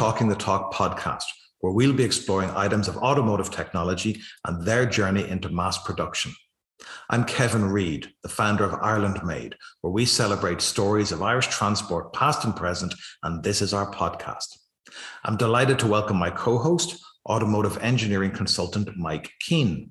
Talking the Talk podcast, where we'll be exploring items of automotive technology and their journey into mass production. I'm Kevin Reid, the founder of Ireland Made, where we celebrate stories of Irish transport, past and present, and this is our podcast. I'm delighted to welcome my co host, automotive engineering consultant Mike Keane.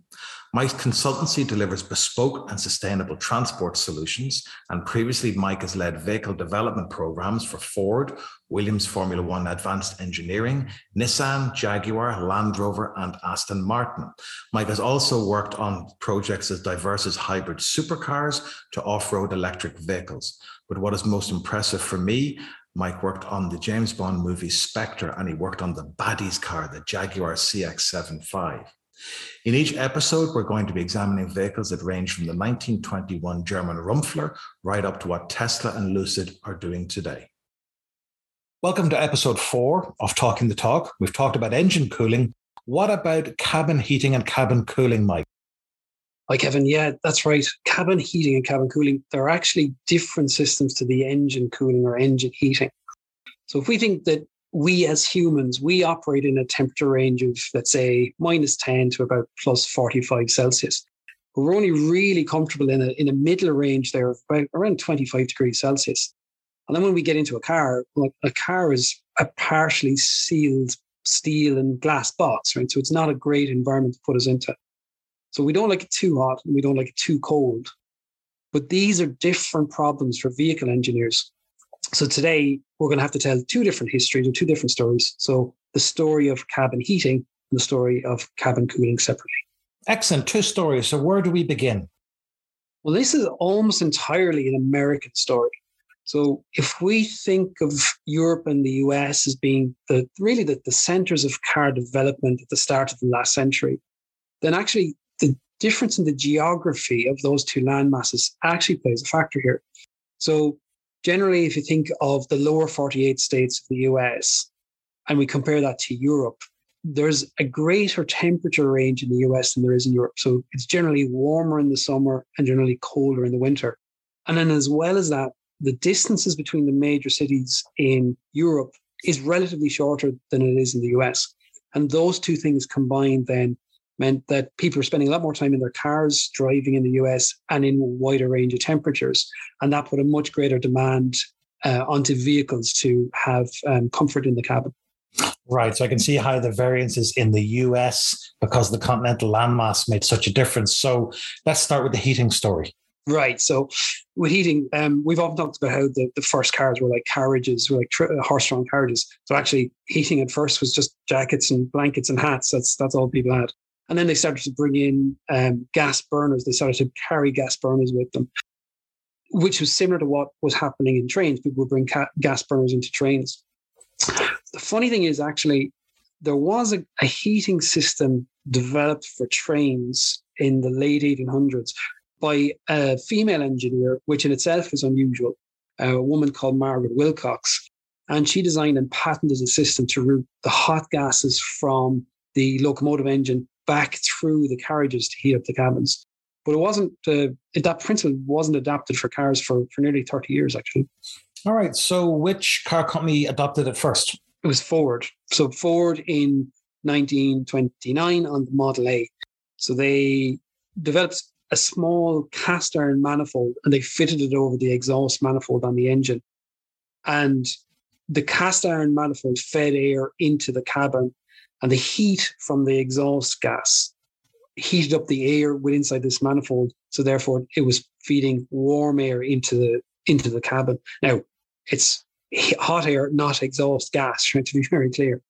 Mike's consultancy delivers bespoke and sustainable transport solutions, and previously Mike has led vehicle development programs for Ford, Williams Formula One Advanced Engineering, Nissan, Jaguar, Land Rover, and Aston Martin. Mike has also worked on projects as diverse as hybrid supercars to off-road electric vehicles. But what is most impressive for me Mike worked on the James Bond movie Spectre and he worked on the Baddies car, the Jaguar CX75. In each episode, we're going to be examining vehicles that range from the 1921 German Rumpler right up to what Tesla and Lucid are doing today. Welcome to episode four of Talking the Talk. We've talked about engine cooling. What about cabin heating and cabin cooling, Mike? Hi, Kevin. Yeah, that's right. Cabin heating and cabin cooling, there are actually different systems to the engine cooling or engine heating. So if we think that we as humans, we operate in a temperature range of, let's say, minus 10 to about plus 45 Celsius. We're only really comfortable in a, in a middle range there of about around 25 degrees Celsius. And then when we get into a car, a car is a partially sealed steel and glass box, right? So it's not a great environment to put us into. So we don't like it too hot and we don't like it too cold. But these are different problems for vehicle engineers. So today we're going to have to tell two different histories or two different stories. So the story of cabin heating and the story of cabin cooling separately. Excellent. Two stories. So where do we begin? Well, this is almost entirely an American story. So if we think of Europe and the US as being the really the, the centers of car development at the start of the last century, then actually the difference in the geography of those two landmasses actually plays a factor here. So, generally, if you think of the lower 48 states of the US and we compare that to Europe, there's a greater temperature range in the US than there is in Europe. So, it's generally warmer in the summer and generally colder in the winter. And then, as well as that, the distances between the major cities in Europe is relatively shorter than it is in the US. And those two things combined then meant that people are spending a lot more time in their cars driving in the US and in a wider range of temperatures. And that put a much greater demand uh, onto vehicles to have um, comfort in the cabin. Right. So I can see how the variances in the US because the continental landmass made such a difference. So let's start with the heating story. Right. So with heating, um, we've often talked about how the, the first cars were like carriages, were like tri- uh, horse-drawn carriages. So actually, heating at first was just jackets and blankets and hats. That's that's all people had. And then they started to bring in um, gas burners. They started to carry gas burners with them, which was similar to what was happening in trains. People would bring ca- gas burners into trains. The funny thing is, actually, there was a, a heating system developed for trains in the late 1800s by a female engineer, which in itself is unusual, a woman called Margaret Wilcox. And she designed and patented a system to route the hot gases from the locomotive engine back through the carriages to heat up the cabins. But it wasn't, uh, that principle wasn't adapted for cars for, for nearly 30 years, actually. All right. So which car company adopted it first? It was Ford. So Ford in 1929 on the Model A. So they developed a small cast iron manifold and they fitted it over the exhaust manifold on the engine. And the cast iron manifold fed air into the cabin and the heat from the exhaust gas heated up the air with inside this manifold. So therefore, it was feeding warm air into the into the cabin. Now, it's hot air, not exhaust gas. Trying to be very clear.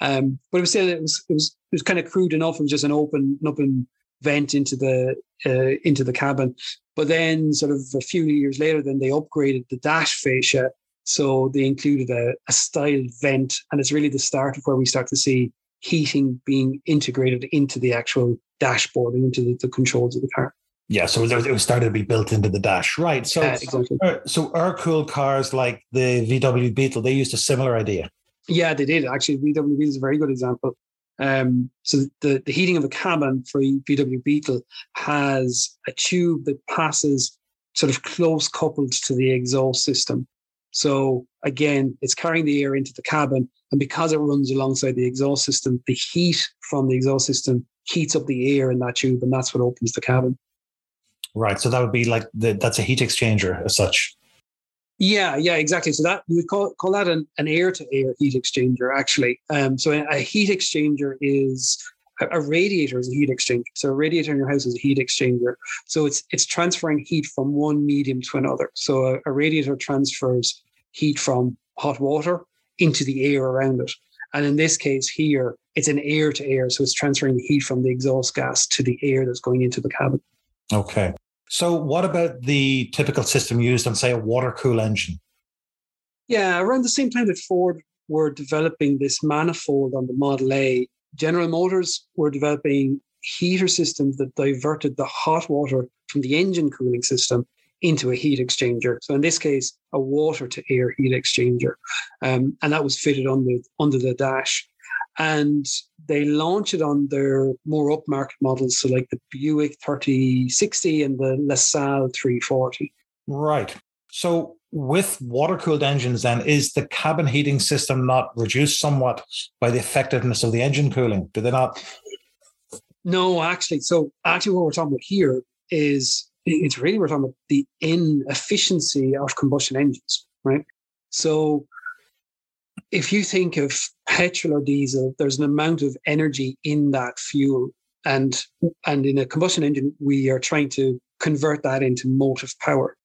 Um, but it was still it was it was it was kind of crude enough. It was just an open open vent into the uh, into the cabin. But then, sort of a few years later, then they upgraded the dash fascia. So they included a, a styled vent, and it's really the start of where we start to see heating being integrated into the actual dashboard and into the, the controls of the car. Yeah, so it was started to be built into the dash, right? So, uh, exactly. so air cooled cars like the VW Beetle, they used a similar idea. Yeah, they did actually. VW Beetle is a very good example. Um, so the, the heating of a cabin for a VW Beetle has a tube that passes sort of close coupled to the exhaust system. So again, it's carrying the air into the cabin. And because it runs alongside the exhaust system, the heat from the exhaust system heats up the air in that tube, and that's what opens the cabin. Right. So that would be like the, that's a heat exchanger as such. Yeah, yeah, exactly. So that we call call that an, an air to air heat exchanger, actually. Um, so a, heat exchanger is a, a radiator is a heat exchanger. So a radiator in your house is a heat exchanger. So it's it's transferring heat from one medium to another. So a, a radiator transfers heat from hot water into the air around it. And in this case here, it's an air to air. So it's transferring the heat from the exhaust gas to the air that's going into the cabin. Okay. So, what about the typical system used on, say, a water cool engine? Yeah, around the same time that Ford were developing this manifold on the Model A, General Motors were developing heater systems that diverted the hot water from the engine cooling system into a heat exchanger. So in this case, a water to air heat exchanger, um, and that was fitted on the under the dash and they launch it on their more upmarket models, so like the Buick 3060 and the LaSalle 340. Right. So with water cooled engines, then is the cabin heating system not reduced somewhat by the effectiveness of the engine cooling? Do they not? No, actually. So actually, what we're talking about here is it's really we're talking about the inefficiency of combustion engines, right? So if you think of petrol or diesel, there's an amount of energy in that fuel. And, and in a combustion engine, we are trying to convert that into motive power.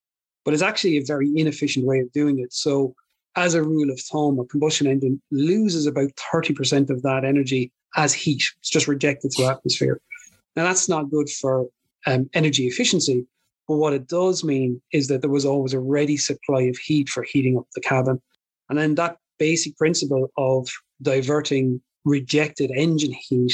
But it's actually a very inefficient way of doing it. So, as a rule of thumb, a combustion engine loses about 30% of that energy as heat. It's just rejected to the atmosphere. Now, that's not good for um, energy efficiency. But what it does mean is that there was always a ready supply of heat for heating up the cabin. And then that basic principle of diverting rejected engine heat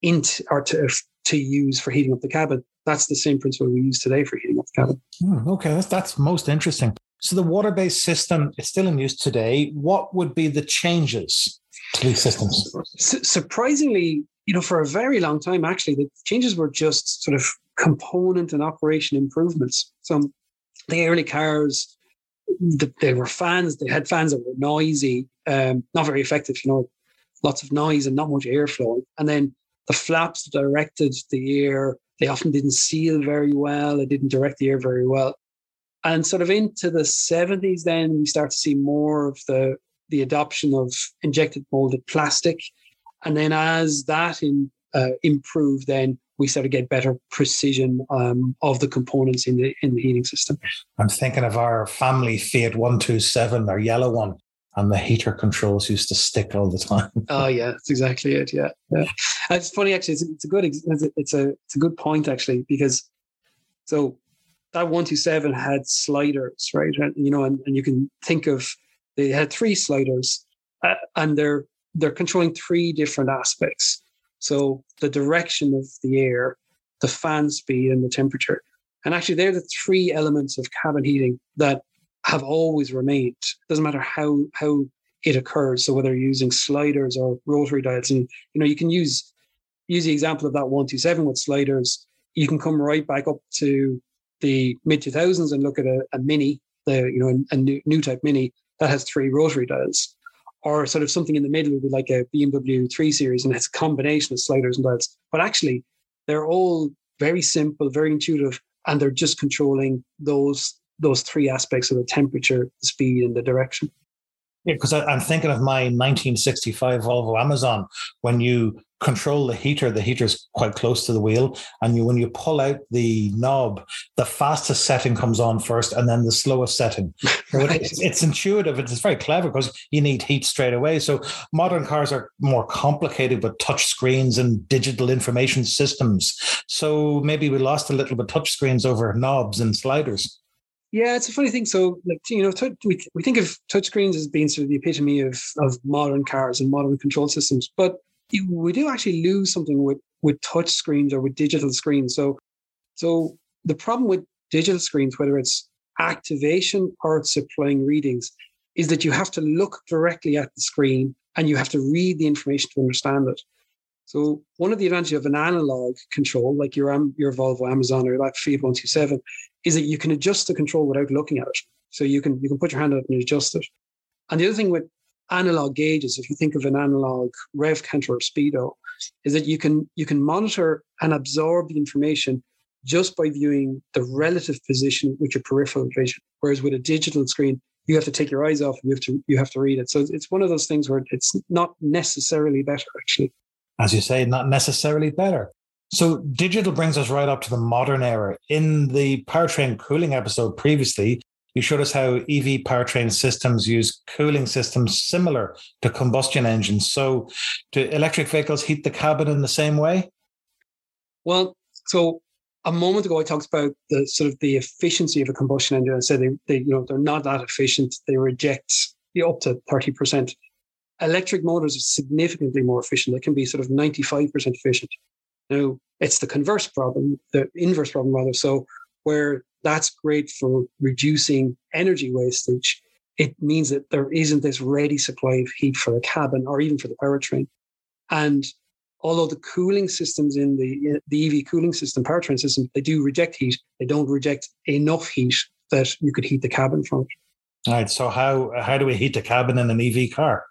into or to, to use for heating up the cabin. That's the same principle we use today for heating up the cabin. Hmm, okay, that's, that's most interesting. So the water-based system is still in use today. What would be the changes to these systems? S- surprisingly, you know, for a very long time, actually, the changes were just sort of component and operation improvements. So the early cars they were fans. They had fans that were noisy, um, not very effective. You know, lots of noise and not much airflow. And then the flaps directed the air. They often didn't seal very well. They didn't direct the air very well. And sort of into the 70s, then we start to see more of the the adoption of injected molded plastic. And then as that in, uh, improved, then we sort of get better precision um, of the components in the in the heating system. I'm thinking of our family Fiat 127, our yellow one, and the heater controls used to stick all the time. oh yeah, that's exactly it. Yeah, yeah. It's funny actually. It's, it's a good it's a it's a it's a good point actually because so that 127 had sliders, right? And, you know, and, and you can think of they had three sliders, uh, and they're they're controlling three different aspects. So the direction of the air, the fan speed, and the temperature. And actually, they're the three elements of cabin heating that have always remained. Doesn't matter how how it occurs. So whether you're using sliders or rotary dials, and you know, you can use use the example of that 127 with sliders. You can come right back up to the mid 2000s and look at a, a mini, the you know a, a new, new type mini that has three rotary dials or sort of something in the middle would be like a BMW 3 Series and it's a combination of sliders and dials. But actually, they're all very simple, very intuitive, and they're just controlling those those three aspects of the temperature, the speed, and the direction. Yeah, because I'm thinking of my 1965 Volvo Amazon. When you control the heater, the heater's quite close to the wheel, and you when you pull out the knob, the fastest setting comes on first, and then the slowest setting. right. it's, it's, intuitive. It's very clever because you need heat straight away. So modern cars are more complicated with touch screens and digital information systems. So maybe we lost a little bit touch screens over knobs and sliders. Yeah, it's a funny thing. So, like you know, we we think of touchscreens as being sort of the epitome of of modern cars and modern control systems, but we do actually lose something with with touch screens or with digital screens. So, so the problem with digital screens, whether it's activation or supplying readings, is that you have to look directly at the screen and you have to read the information to understand it. So one of the advantages of an analog control, like your your Volvo Amazon or that Fiat 127, is that you can adjust the control without looking at it. So you can you can put your hand out and adjust it. And the other thing with analog gauges, if you think of an analog rev counter or speedo, is that you can you can monitor and absorb the information just by viewing the relative position with your peripheral vision. Whereas with a digital screen, you have to take your eyes off and you have to you have to read it. So it's one of those things where it's not necessarily better actually. As you say, not necessarily better. So digital brings us right up to the modern era. In the powertrain cooling episode previously, you showed us how EV powertrain systems use cooling systems similar to combustion engines. So do electric vehicles heat the cabin in the same way? Well, so a moment ago I talked about the sort of the efficiency of a combustion engine. I said they, they you know they're not that efficient. They reject up to 30%. Electric motors are significantly more efficient. They can be sort of 95% efficient. Now, it's the converse problem, the inverse problem rather. So, where that's great for reducing energy wastage, it means that there isn't this ready supply of heat for the cabin or even for the powertrain. And although the cooling systems in the the EV cooling system, powertrain system, they do reject heat, they don't reject enough heat that you could heat the cabin from. All right. So how how do we heat the cabin in an EV car?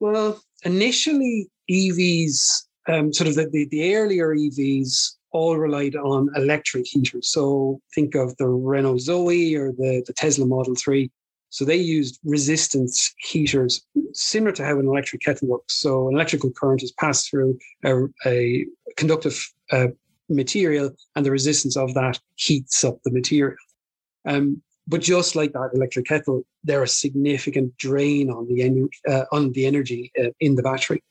Well, initially EVs um, sort of the, the, the earlier EVs all relied on electric heaters. So think of the Renault Zoe or the, the Tesla Model 3. So they used resistance heaters, similar to how an electric kettle works. So an electrical current is passed through a, a conductive uh, material, and the resistance of that heats up the material. Um, but just like that electric kettle, there is significant drain on the uh, on the energy uh, in the battery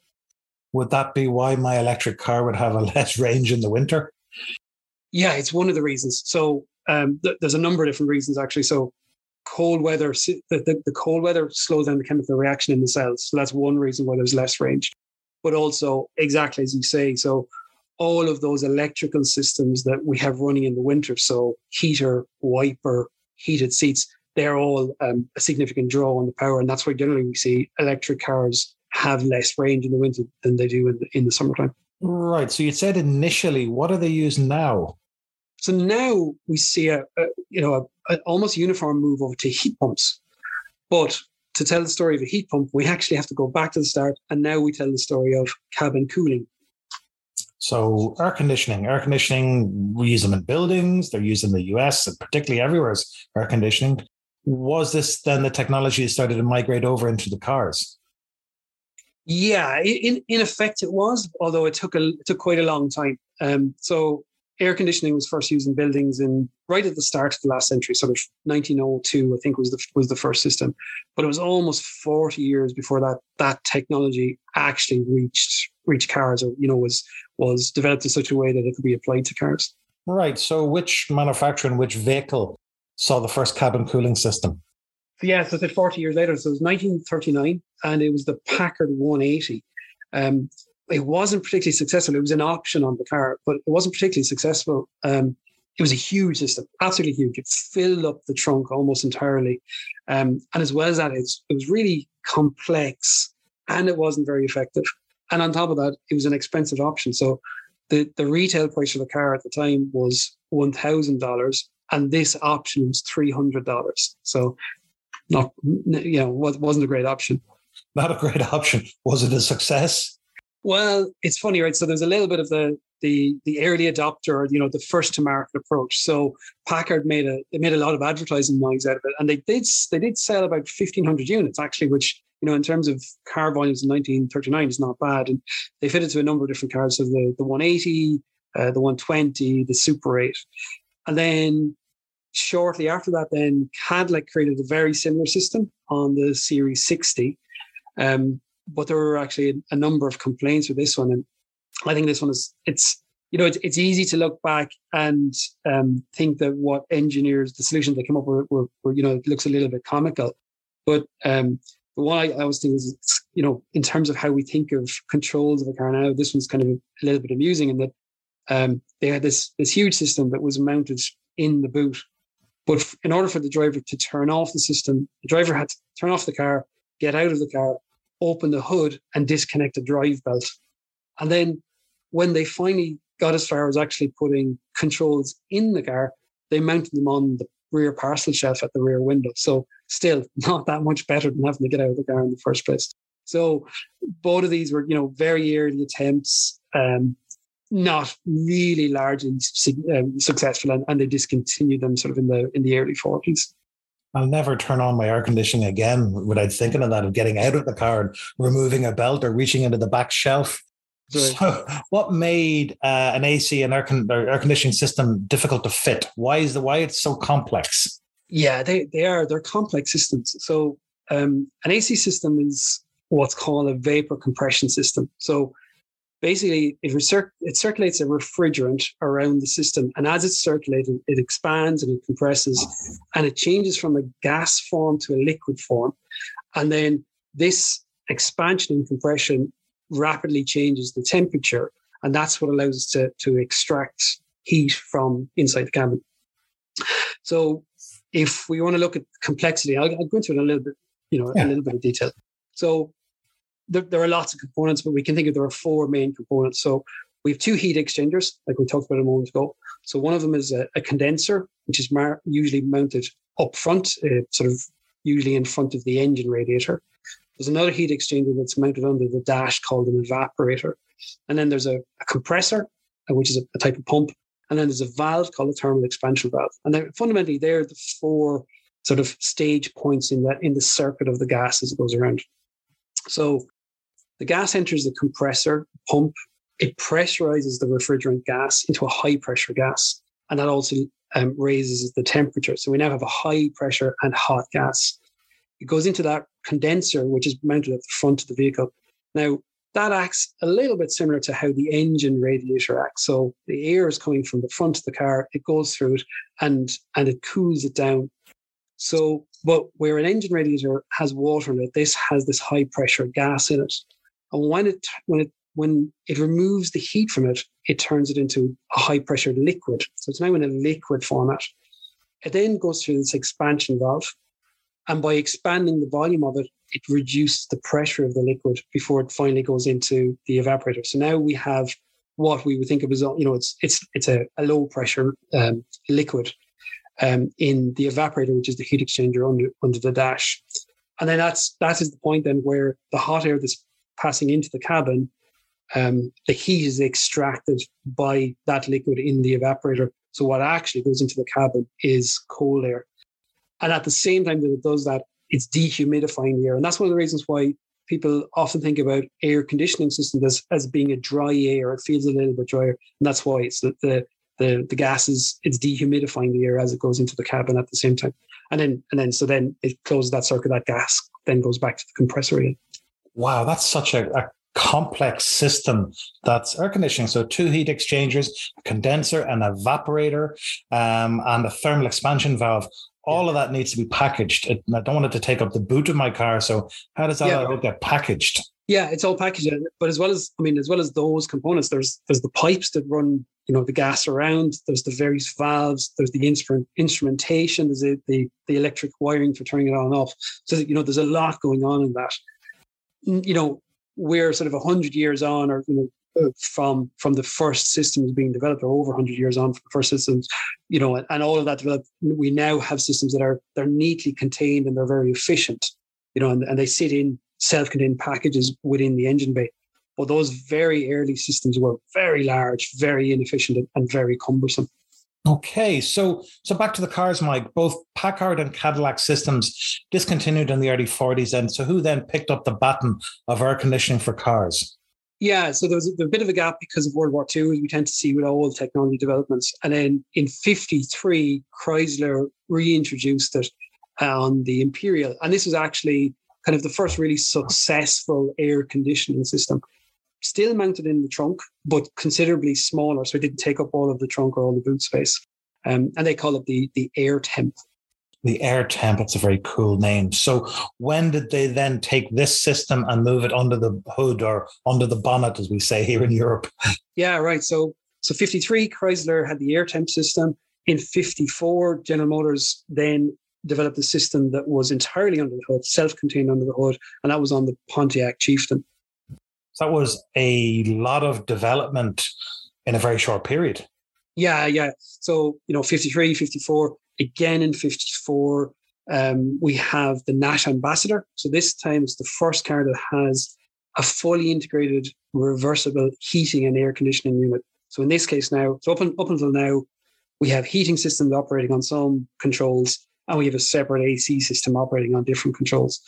would that be why my electric car would have a less range in the winter? Yeah, it's one of the reasons. So um, th- there's a number of different reasons actually. So cold weather, the, the, the, cold weather slows down the chemical reaction in the cells. So that's one reason why there's less range. But also, exactly as you say, so all of those electrical systems that we have running in the winter, so heater, wiper, heated seats, they're all um, a significant draw on the power. And that's why generally we see electric cars have less range in the winter than they do in the, in the summertime. Right. So you said initially, what are they using now? So now we see a, a you know a, a almost uniform move over to heat pumps, but to tell the story of a heat pump, we actually have to go back to the start, and now we tell the story of cabin cooling. So air conditioning, air conditioning, we use them in buildings. They're used in the US and particularly everywhere as air conditioning. Was this then the technology started to migrate over into the cars? Yeah, in in effect it was, although it took a it took quite a long time. Um, so air conditioning was first used in buildings in right at the start of the last century, sort of 1902, I think was the was the first system. But it was almost 40 years before that that technology actually reached reached cars, or you know was was developed in such a way that it could be applied to cars. Right. So, which manufacturer and which vehicle saw the first cabin cooling system? So yeah, so it's 40 years later. So it was 1939, and it was the Packard 180. Um, it wasn't particularly successful. It was an option on the car, but it wasn't particularly successful. Um, it was a huge system, absolutely huge. It filled up the trunk almost entirely, um, and as well as that, it was really complex and it wasn't very effective. And on top of that, it was an expensive option. So the the retail price for the car at the time was one thousand dollars, and this option was three hundred dollars. So not you know wasn't a great option. Not a great option. Was it a success? Well, it's funny, right? So there's a little bit of the the the early adopter, you know, the first to market approach. So Packard made a they made a lot of advertising noise out of it, and they did they did sell about 1,500 units actually, which you know in terms of car volumes in 1939 is not bad, and they fitted to a number of different cars, so the the 180, uh, the 120, the Super 8, and then shortly after that, then Cadillac created a very similar system on the Series 60. Um, but there were actually a, number of complaints with this one. And I think this one is, it's, you know, it's, it's easy to look back and um, think that what engineers, the solutions they came up with were, were, you know, it looks a little bit comical. But um, but what I, I always think is, you know, in terms of how we think of controls of a car now, this one's kind of a little bit amusing in that um, they had this this huge system that was mounted in the boot but in order for the driver to turn off the system, the driver had to turn off the car, get out of the car, open the hood, and disconnect the drive belt. And then when they finally got as far as actually putting controls in the car, they mounted them on the rear parcel shelf at the rear window. So still not that much better than having to get out of the car in the first place. So both of these were, you know, very early attempts, um, not really largely um, successful, and, and they discontinued them sort of in the in the early forties. I'll never turn on my air conditioning again without thinking of that of getting out of the car and removing a belt or reaching into the back shelf. Right. So, what made uh, an AC and air, con- air conditioning system difficult to fit? Why is the why it's so complex? Yeah, they they are they're complex systems. So, um, an AC system is what's called a vapor compression system. So, basically, it, recir- it circulates a refrigerant around the system, and as it's circulating, it expands and it compresses, and it changes from a gas form to a liquid form, and then this expansion and compression rapidly changes the temperature, and that's what allows us to, to extract heat from inside the cabin. So, if we want to look at complexity, I'll, I'll go into it a little bit, you know, yeah. a little bit of detail. So, there, there, are lots of components, but we can think of there are four main components. So, we have two heat exchangers, like we talked about a moment ago. So, one of them is a, a condenser, which is mar- usually mounted up front, uh, sort of usually in front of the engine radiator. There's another heat exchanger that's mounted under the dash called an evaporator. And then there's a, a compressor, uh, which is a, a, type of pump. And then there's a valve called a thermal expansion valve. And they're, fundamentally, they're the four sort of stage points in that in the circuit of the gas as it goes around. So the gas enters the compressor pump. It pressurizes the refrigerant gas into a high pressure gas. And that also um, raises the temperature. So we now have a high pressure and hot gas. It goes into that condenser, which is mounted at the front of the vehicle. Now, that acts a little bit similar to how the engine radiator acts. So the air is coming from the front of the car, it goes through it and, and it cools it down. So, but where an engine radiator has water in it, this has this high pressure gas in it. And when it when it when it removes the heat from it, it turns it into a high pressure liquid. So it's now in a liquid format. It then goes through this expansion valve, and by expanding the volume of it, it reduces the pressure of the liquid before it finally goes into the evaporator. So now we have what we would think of as, you know, it's it's it's a, a low pressure um, liquid um, in the evaporator, which is the heat exchanger under under the dash. And then that's that is the point then where the hot air that's passing into the cabin, um, the heat is extracted by that liquid in the evaporator. So what actually goes into the cabin is cold air. And at the same time that it does that, it's dehumidifying the air. And that's one of the reasons why people often think about air conditioning systems as, as being a dry air. It feels a little bit drier. And that's why it's the, the, the, the gas is, it's dehumidifying the air as it goes into the cabin at the same time. And then, and then, so then it closes that circuit, that gas then goes back to the compressor again. Wow, that's such a, a complex system that's air conditioning. So two heat exchangers, a condenser, an evaporator, um, and a thermal expansion valve all of that needs to be packaged. I don't want it to take up the boot of my car. So how does that yeah. all get packaged? Yeah, it's all packaged. But as well as I mean, as well as those components, there's there's the pipes that run, you know, the gas around. There's the various valves. There's the instrument instrumentation. There's the, the the electric wiring for turning it on and off. So you know, there's a lot going on in that. You know, we're sort of a hundred years on, or you know, uh, from from the first systems being developed or over 100 years on from the first systems you know and, and all of that developed we now have systems that are they're neatly contained and they're very efficient you know and, and they sit in self-contained packages within the engine bay. But those very early systems were very large very inefficient and very cumbersome Okay, so so back to the cars, Mike. Both Packard and Cadillac systems discontinued in the early 40s, and so who then picked up the baton of air conditioning for cars? Yeah, so there was a, bit of a gap because of World War II, as we tend to see with all technology developments. And then in 53, Chrysler reintroduced it on the Imperial. And this was actually kind of the first really successful air conditioning system. Still mounted in the trunk, but considerably smaller. So it didn't take up all of the trunk or all the boot space. Um, and they call it the, the air temp. The air temp it's a very cool name. So when did they then take this system and move it under the hood or under the bonnet as we say here in europe? Yeah right. So so 53 chrysler had the air temp system. In 54 general motors then developed a system that was entirely under the hood self-contained under the hood and that was on the pontiac chieftain that was a lot of development in a very short period yeah yeah so you know 53 54 again in 54, um, we have the Nash Ambassador. So this time it's the first car that has a fully integrated reversible heating and air conditioning unit. So in this case now, so up, up until now, we have heating systems operating on some controls, and we have a separate AC system operating on different controls.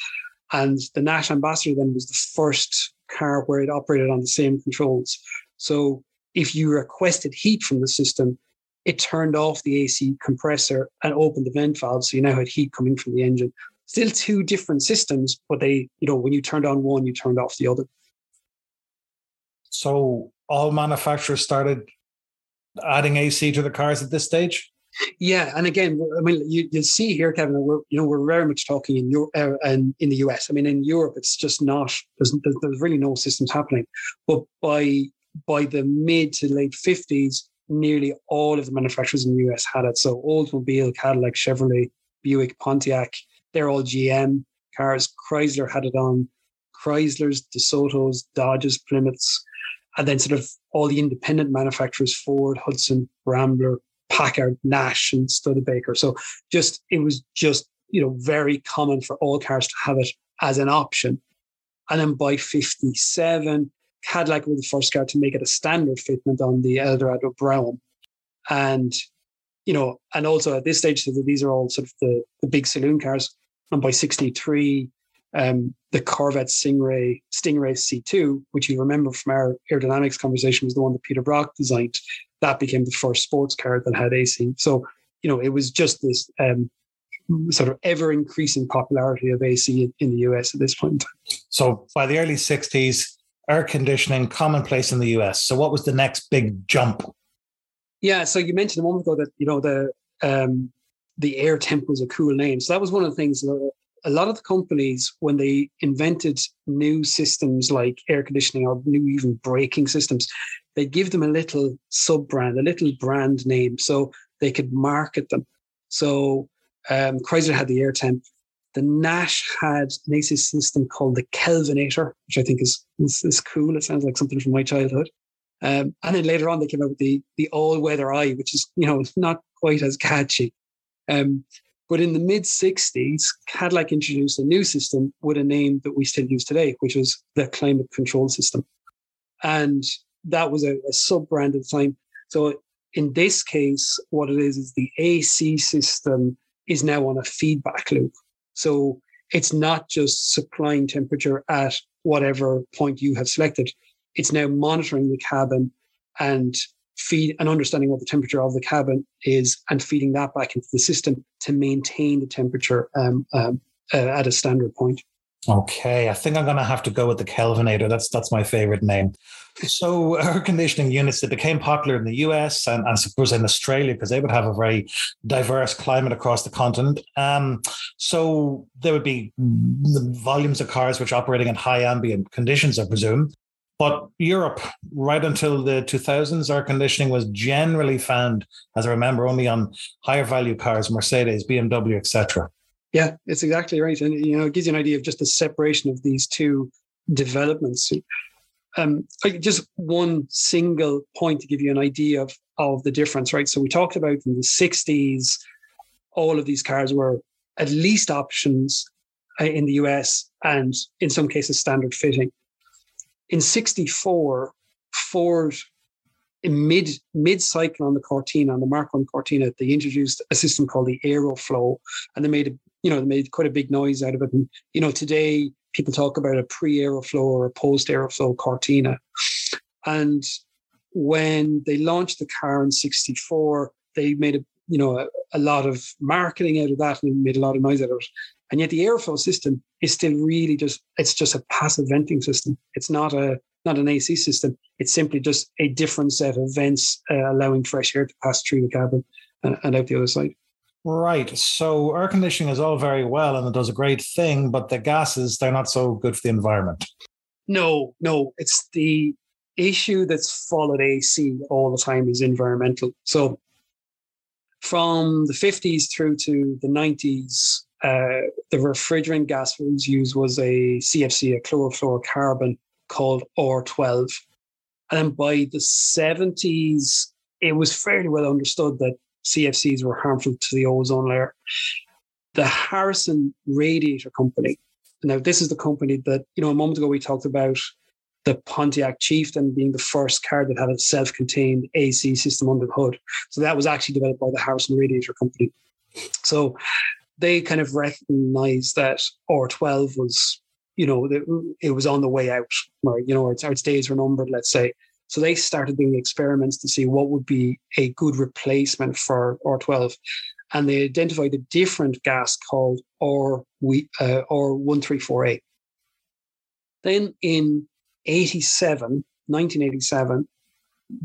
And the Nash Ambassador then was the first car where it operated on the same controls. So if you requested heat from the system, it turned off the AC compressor and opened the vent valve. So you now had heat coming from the engine. Still two different systems, but they, you know, when you turned on one, you turned off the other. So all manufacturers started adding AC to the cars at this stage? Yeah, and again, I mean, you, you see here, Kevin, we're you know we're very much talking in Europe uh, and in the US. I mean, in Europe, it's just not there's there's really no systems happening. But by by the mid to late fifties, nearly all of the manufacturers in the US had it. So Oldsmobile, Cadillac, Chevrolet, Buick, Pontiac, they're all GM cars. Chrysler had it on. Chryslers, DeSoto's, Dodges, Plymouths, and then sort of all the independent manufacturers: Ford, Hudson, Rambler, Packard, Nash, and Studebaker. So just it was just you know very common for all cars to have it as an option. And then by 57, Cadillac were the first car to make it a standard fitment on the Eldorado Brougham. And, you know, and also at this stage, so these are all sort of the, the big saloon cars. And by 63, um, the Corvette Stingray, Stingray C2, which you remember from our aerodynamics conversation, was the one that Peter Brock designed. That became the first sports car that had AC. So, you know, it was just this um, sort of ever increasing popularity of AC in, in the US at this point. So by the early 60s, air conditioning commonplace in the US. So what was the next big jump? Yeah, so you mentioned a moment ago that you know the um, the air temp was a cool name. So that was one of the things. A lot of the companies, when they invented new systems like air conditioning or new even braking systems, they give them a little sub brand, a little brand name, so they could market them. So um, Chrysler had the air temp the Nash had an AC system called the Kelvinator, which I think is, is, is cool. It sounds like something from my childhood. Um, and then later on, they came out with the the all weather eye, which is you know not quite as catchy. Um, but in the mid '60s, Cadillac introduced a new system with a name that we still use today, which was the Climate Control System, and that was a, a sub brand at the time. So in this case, what it is is the AC system is now on a feedback loop. So it's not just supplying temperature at whatever point you have selected. It's now monitoring the cabin and feed and understanding what the temperature of the cabin is and feeding that back into the system to maintain the temperature um, um, uh, at a standard point. Okay, I think I'm going to have to go with the Kelvinator. That's that's my favorite name. So, air conditioning units that became popular in the US and, I suppose in Australia because they would have a very diverse climate across the continent. Um, so there would be volumes of cars which operating in high ambient conditions, I presume. But Europe, right until the 2000s, air conditioning was generally found, as I remember, only on higher value cars, Mercedes, BMW, etc. Yeah, it's exactly right, and you know, it gives you an idea of just the separation of these two developments. Um, just one single point to give you an idea of of the difference, right? So we talked about in the '60s, all of these cars were at least options uh, in the US, and in some cases standard fitting. In '64, Ford mid mid cycle on the Cortina, on the Mark One Cortina, they introduced a system called the Aeroflow, and they made a you know, they made quite a big noise out of it. And, you know, today people talk about a pre Aeroflow or a post Aeroflow Cortina. And when they launched the car in 64, they made a, you know, a, a lot of marketing out of that and made a lot of noise out of it. And yet the Aeroflow system is still really just, it's just a passive venting system. It's not a, not an AC system. It's simply just a different set of vents uh, allowing fresh air to pass through the cabin and, and out the other side. Right. So air conditioning is all very well and it does a great thing, but the gases, they're not so good for the environment. No, no. It's the issue that's followed AC all the time is environmental. So from the 50s through to the 90s, uh, the refrigerant gas was used was a CFC, a chlorofluorocarbon called R12. And by the 70s, it was fairly well understood that CFCs were harmful to the ozone layer. The Harrison Radiator Company. Now, this is the company that, you know, a moment ago we talked about the Pontiac Chieftain being the first car that had a self contained AC system under the hood. So that was actually developed by the Harrison Radiator Company. So they kind of recognized that R12 was, you know, it was on the way out, or, you know, its, its days were numbered, let's say. So they started doing experiments to see what would be a good replacement for R12. And they identified a different gas called R, uh, R134A. Then in 87, 1987,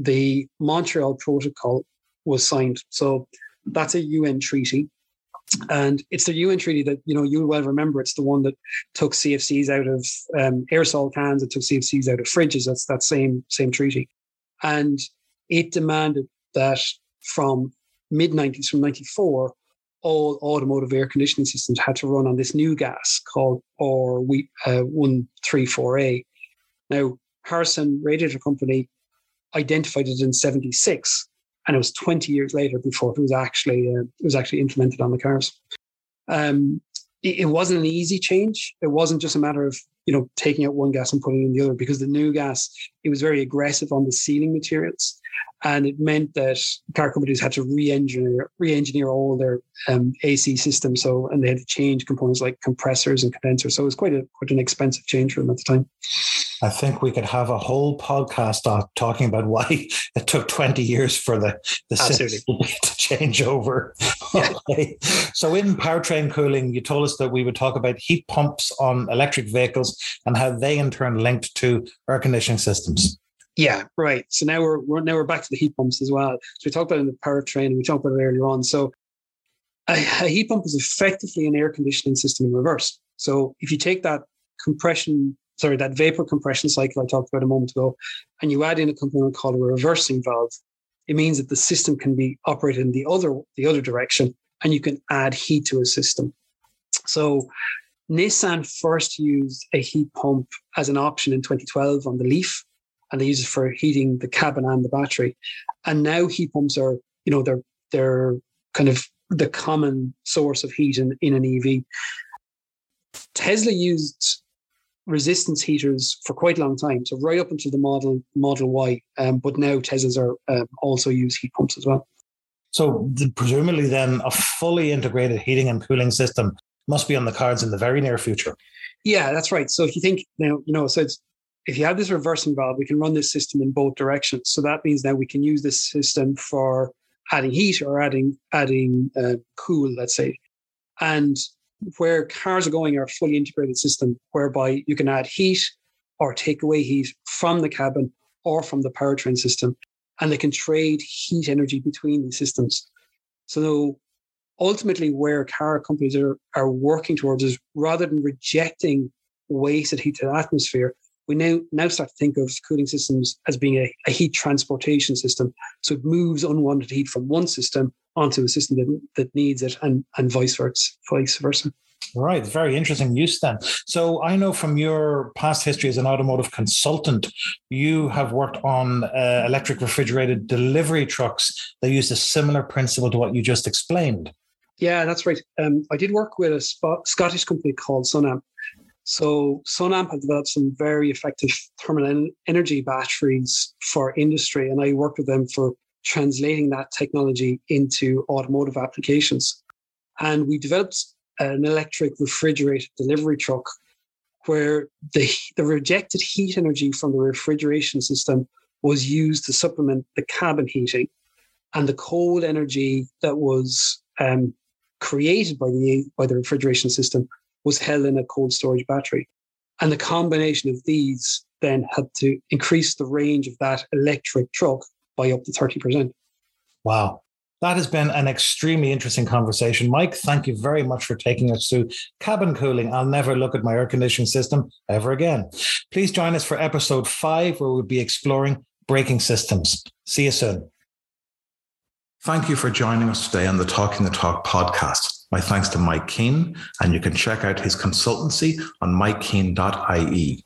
the Montreal Protocol was signed. So that's a UN treaty. And it's the UN treaty that, you know, you well remember. It's the one that took CFCs out of um, aerosol cans. It took CFCs out of fridges. That's that same, same treaty. And it demanded that from mid 90s, from 94, all automotive air conditioning systems had to run on this new gas called R134A. Now, Harrison Radiator Company identified it in 76 and it was 20 years later before it was actually uh, it was actually implemented on the cars. Um, it, it, wasn't an easy change. It wasn't just a matter of you know taking out one gas and putting in the other because the new gas it was very aggressive on the sealing materials and it meant that car companies had to re-engineer re-engineer all their um, AC systems. So and they had to change components like compressors and condensers. So it was quite a quite an expensive change for them at the time. I think we could have a whole podcast on talking about why it took 20 years for the, the system to change over. okay. So in powertrain cooling, you told us that we would talk about heat pumps on electric vehicles and how they in turn linked to air conditioning systems. Yeah, right. So now we're, we're now we're back to the heat pumps as well. So we talked about it in the powertrain and we talked about it earlier on. So a, a heat pump is effectively an air conditioning system in reverse. So if you take that compression, sorry, that vapor compression cycle I talked about a moment ago, and you add in a component called a reversing valve, it means that the system can be operated in the other the other direction, and you can add heat to a system. So Nissan first used a heat pump as an option in 2012 on the Leaf and they use it for heating the cabin and the battery. And now heat pumps are, you know, they're they're kind of the common source of heat in, in an EV. Tesla used resistance heaters for quite a long time, so right up until the model Model Y. Um, but now Teslas are um, also use heat pumps as well. So presumably, then a fully integrated heating and cooling system must be on the cards in the very near future. Yeah, that's right. So if you think now, you know, so it's if you have this reversing valve, we can run this system in both directions. So that means now we can use this system for adding heat or adding adding uh, cool, let's say. And where cars are going are a fully integrated system whereby you can add heat or take away heat from the cabin or from the powertrain system, and they can trade heat energy between these systems. So ultimately, where car companies are, are working towards is rather than rejecting wasted heat to the atmosphere, we now now start to think of cooling systems as being a, a heat transportation system. So it moves unwanted heat from one system onto a system that, that needs it and, and vice versa, vice versa. Right, very interesting use then. So I know from your past history as an automotive consultant, you have worked on uh, electric refrigerated delivery trucks that use a similar principle to what you just explained. Yeah, that's right. Um, I did work with a Sp- Scottish company called Sunamp, so Sunamp have developed some very effective thermal energy batteries for industry, and I worked with them for translating that technology into automotive applications. And we developed an electric refrigerated delivery truck where the, the rejected heat energy from the refrigeration system was used to supplement the cabin heating. And the cold energy that was um, created by the, by the refrigeration system was held in a cold storage battery. And the combination of these then had to increase the range of that electric truck by up to 30%. Wow. That has been an extremely interesting conversation. Mike, thank you very much for taking us through cabin cooling. I'll never look at my air conditioning system ever again. Please join us for episode five, where we'll be exploring braking systems. See you soon. Thank you for joining us today on the Talking the Talk podcast. My thanks to Mike Keane, and you can check out his consultancy on mikekeen.ie.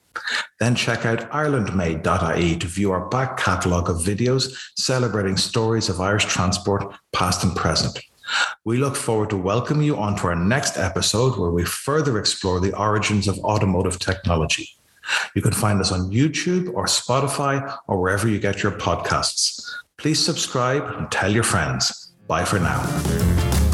Then check out irelandmade.ie to view our back catalogue of videos celebrating stories of Irish transport, past and present. We look forward to welcoming you onto our next episode where we further explore the origins of automotive technology. You can find us on YouTube or Spotify or wherever you get your podcasts. Please subscribe and tell your friends. Bye for now.